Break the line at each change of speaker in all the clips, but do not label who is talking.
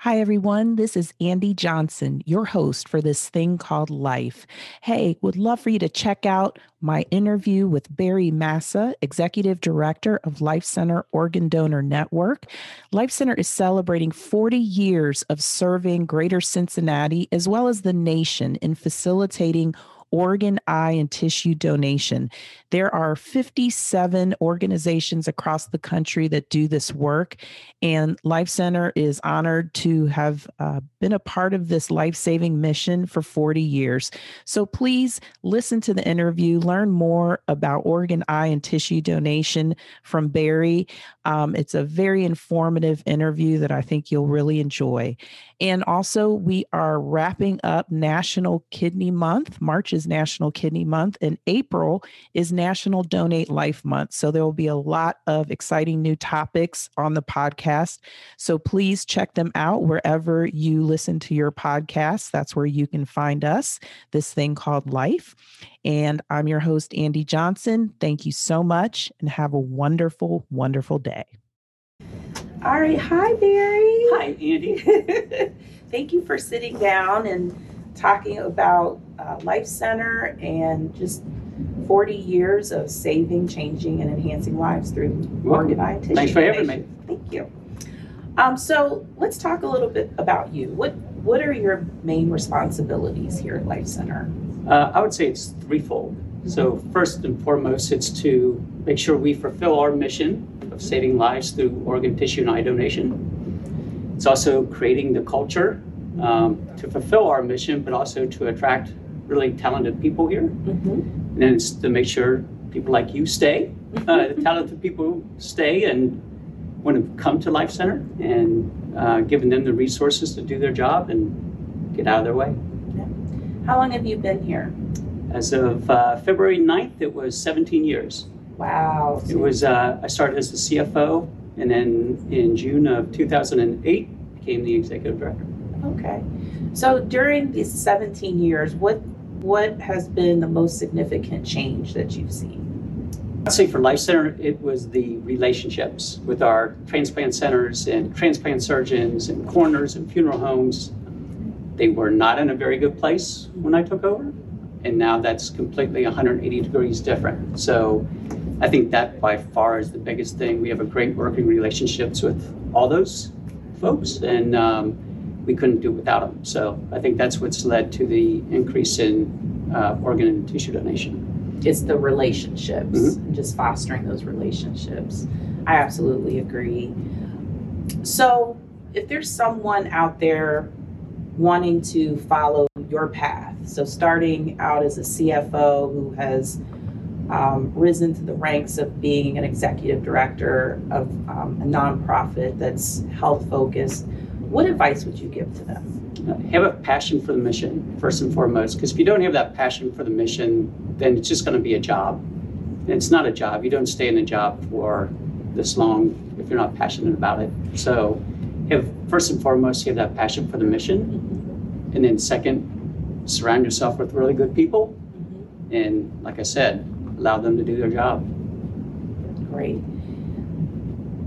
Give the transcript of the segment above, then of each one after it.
Hi, everyone. This is Andy Johnson, your host for this thing called life. Hey, would love for you to check out my interview with Barry Massa, Executive Director of Life Center Organ Donor Network. Life Center is celebrating 40 years of serving Greater Cincinnati as well as the nation in facilitating organ, eye, and tissue donation. There are 57 organizations across the country that do this work, and Life Center is honored to have uh, been a part of this life saving mission for 40 years. So please listen to the interview, learn more about organ, eye, and tissue donation from Barry. Um, it's a very informative interview that I think you'll really enjoy. And also, we are wrapping up National Kidney Month. March is National Kidney Month, and April is National Donate Life Month. So there will be a lot of exciting new topics on the podcast. So please check them out wherever you listen to your podcast. That's where you can find us, this thing called life. And I'm your host, Andy Johnson. Thank you so much and have a wonderful, wonderful day. All right. Hi, Barry.
Hi, Andy.
Thank you for sitting down and talking about uh, Life Center and just 40 years of saving, changing, and enhancing lives through organ tissue.
Thanks for having
me. Thank you. Um, so let's talk a little bit about you. What What are your main responsibilities here at Life Center?
Uh, I would say it's threefold. So, first and foremost, it's to make sure we fulfill our mission of saving lives through organ, tissue, and eye donation. It's also creating the culture um, to fulfill our mission, but also to attract really talented people here.
Mm-hmm.
And then it's to make sure people like you stay, uh, the talented people stay and want to come to Life Center and uh, giving them the resources to do their job and get out of their way. Yeah.
How long have you been here?
As of uh, February 9th, it was 17 years.
Wow.
It was, uh, I started as the CFO, and then in June of 2008, became the executive director.
Okay. So during these 17 years, what what has been the most significant change that you've seen?
I'd say for Life Center, it was the relationships with our transplant centers and transplant surgeons and coroners and funeral homes. They were not in a very good place when I took over, and now that's completely 180 degrees different. So I think that by far is the biggest thing. We have a great working relationships with all those folks, and um, we couldn't do without them. So I think that's what's led to the increase in uh, organ and tissue donation.
It's the relationships,
Mhm.
and just fostering those relationships. I absolutely agree. So, if there's someone out there wanting to follow your path, so starting out as a CFO who has um, risen to the ranks of being an executive director of um, a nonprofit that's health focused, what advice would you give to them?
have a passion for the mission first and foremost because if you don't have that passion for the mission then it's just going to be a job. And it's not a job. You don't stay in a job for this long if you're not passionate about it. So have first and foremost have that passion for the mission. And then second surround yourself with really good people. And like i said allow them to do their job.
Great.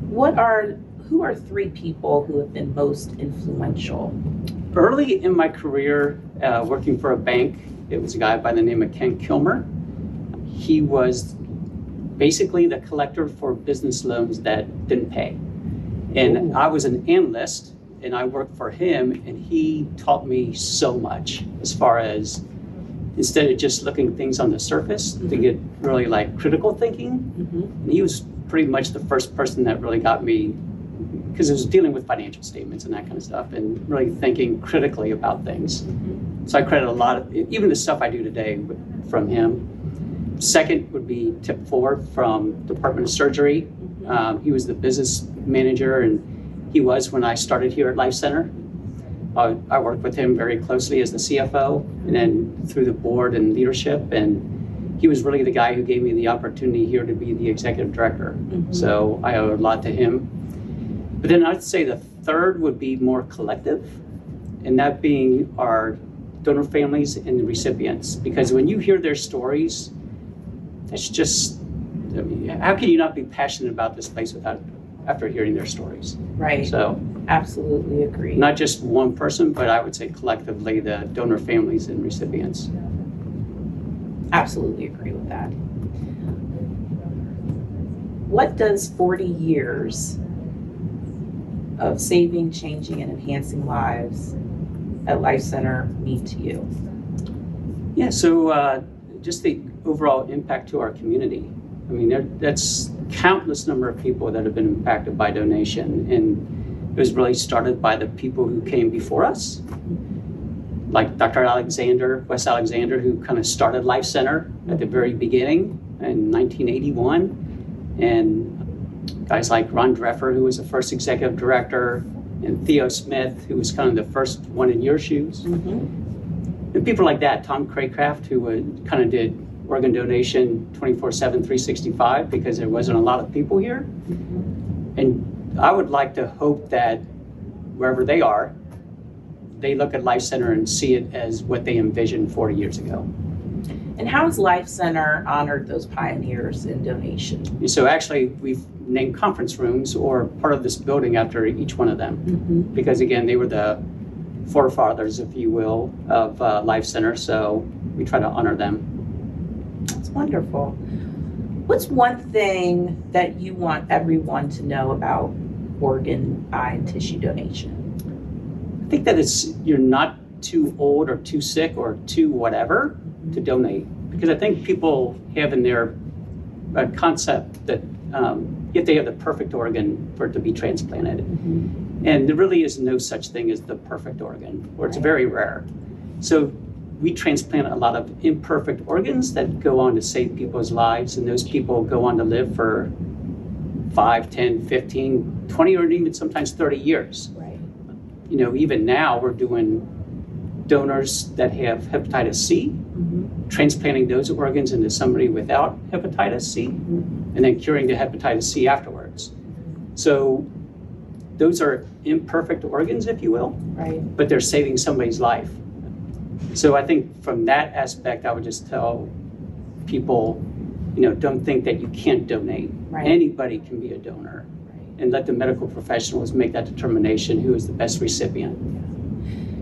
What are who are three people who have been most influential?
early in my career uh, working for a bank it was a guy by the name of ken kilmer he was basically the collector for business loans that didn't pay and
Ooh.
i was an analyst and i worked for him and he taught me so much as far as instead of just looking things on the surface to
Mhm.
get really like critical thinking
Mm-hmm.
and he was pretty much the first person that really got me because it was dealing with financial statements and that kind of stuff and really thinking critically about things. So I credit a lot of even the stuff I do today with- from him. Second would be tip four from Department of Surgery. Um, he was the business manager and he was when I started here at Life Center. I, I worked with him very closely as the CFO and then through the board and leadership and he was really the guy who gave me the opportunity here to be the executive director.
Mhm.
So I owe a lot to him. But then I'd say the third would be more collective, and that being our donor families and the recipients. Because when you hear their stories, it's just, I mean, how can you not be passionate about this place without after hearing their stories?
Right.
So
Absolutely agree.
Not just one person, but I would say collectively the donor families and recipients.
Absolutely agree with that. What does 40 years of saving, changing, and enhancing lives at Life Center mean to you?
Yeah, so uh, just the overall impact to our community. I mean, there, that's countless number of people that have been impacted by donation, and it was really started by the people who came before us, like Dr. Alexander, Wes Alexander, who kind of started Life Center at the very beginning in 1981 and guys like Ron Dreffer, who was the first executive director, and Theo Smith, who was kind of the first one in your shoes.
Mm-hmm.
And people like that, Tom Craycraft, who would, kind of did organ donation 24 7, 365 because there wasn't a lot of people here.
Mm-hmm.
And I would like to hope that wherever they are, they look at Life Center and see it as what they envisioned 40 years ago.
And how has Life Center honored those pioneers in donation?
So actually, we've named conference rooms or part of this building after each one of them.
Mm-hmm.
because again, they were the forefathers, if you will, of uh, Life Center. So we try to honor them.
That's wonderful. What's one thing that you want everyone to know about organ, eye, and tissue donation?
I think that it's you're not too old or too sick or too whatever to donate because I think people have in their uh, concept that um, you have have the perfect organ for it to be transplanted.
Mm-hmm.
And there really is no such thing as the perfect organ, or it's
Right.
very rare. So we transplant a lot of imperfect organs that go on to save people's lives, and those people go on to live for 5, 10, 15, 20, or even sometimes 30 years.
Right.
You know, even now we're doing donors that have hepatitis C,
Mm-hmm.
transplanting those organs into somebody without hepatitis C,
Mm-hmm.
and then curing the hepatitis C afterwards. So those are imperfect organs, if you will
Right.
but they're saving somebody's life. So I think from that aspect, I would just tell people, you know, don't think that you can't donate.
Right.
Anybody can be a donor, and let the medical professionals make that determination who is the best recipient.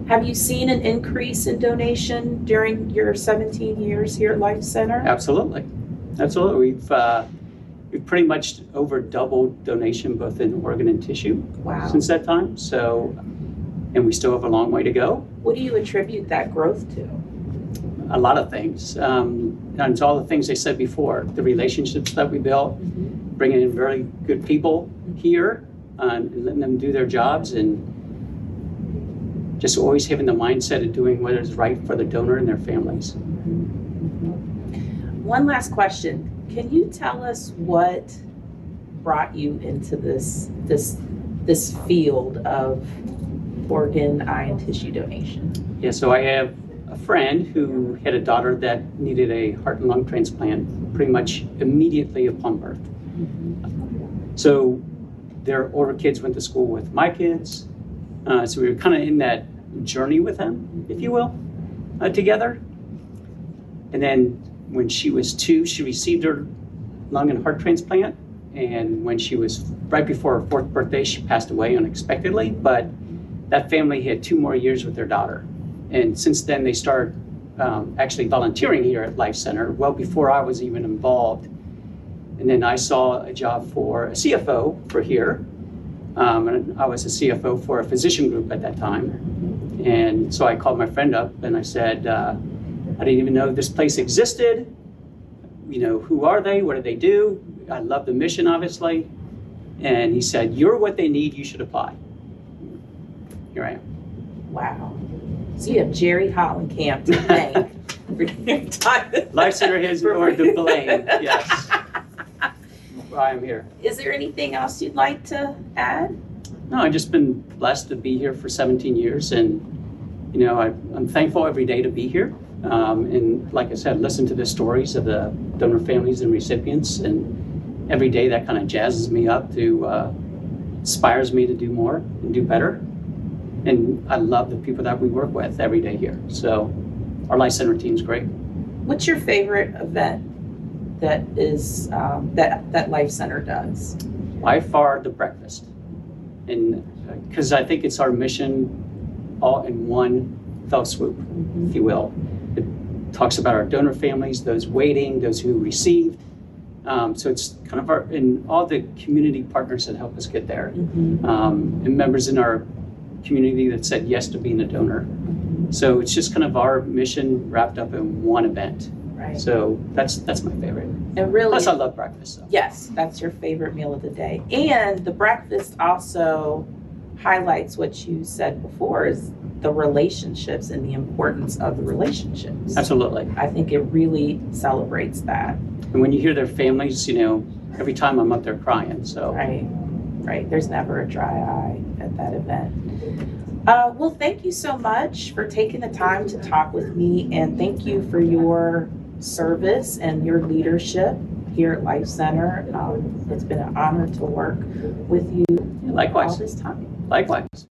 Have you seen an increase in donation during your 17 years here at Life Center?
Absolutely, absolutely. We've uh, we've pretty much over doubled donation both in organ and tissue
Wow.
since that time. So, and we still have a long way to go.
What do you attribute that growth to?
a lot of things. Um, and it's all the things I said before the relationships that we built, bringing in very good people here uh, and letting them do their jobs, and just always having the mindset of doing what is right for the donor and their families.
One last question. Can you tell us what brought you into this this this field of organ, eye, and tissue donation?
Yeah, so I have a friend who had a daughter that needed a heart and lung transplant pretty much immediately upon birth. Mm-hmm. So their older kids went to school with my kids. Uh, so we were kind of in that journey with them, if you will, uh, together. And then when she was two, she received her lung and heart transplant. And when she was right before her fourth birthday, she passed away unexpectedly. But that family had two more years with their daughter. And since then, they started um, actually volunteering here at Life Center well before I was even involved. And then I saw a job for a CFO for here. Um, and I was a CFO for a physician group at that time. And so I called my friend up and I said, uh, I didn't even know this place existed. You know, who are they? What do they do? I love the mission, obviously. And he said, You're what they need. You should apply. Here I am.
Wow. So you have Jerry Hollenkamp to thank for your time.
Life Center has or the blame. Yes. Why I'm here.
Is there anything else you'd like to add?
No, I've just been blessed to be here for 17 years, and you know, I, I'm thankful every day to be here. Um, and like I said, listen to the stories of the donor families and recipients, and every day that kind of jazzes me up to uh, inspires me to do more and do better. And I love the people that we work with every day here. So our Life Center team's great.
What's your favorite event that is um, that that Life Center does?
by far the breakfast. And because I think it's our mission all in one fell swoop,
Mhm.
if you will. It talks about our donor families, those waiting, those who received. Um, so it's kind of our, and all the community partners that help us get there,
Mhm.
um, and members in our community that said yes to being a donor.
Mhm.
So it's just kind of our mission wrapped up in one event.
Right.
So that's that's my favorite.
And really,
Plus, I love breakfast. So.
yes, that's your favorite meal of the day. And the breakfast also highlights what you said before is the relationships and the importance of the relationships.
Absolutely.
I think it really celebrates that.
And when you hear their families, you know, every time I'm up there crying. So
Right, right. There's never a dry eye at that event. Uh, well, thank you so much for taking the time to talk with me, and thank you for your service and your leadership here at Life Center. Um, it's been an honor to work with you all this time.
likewise.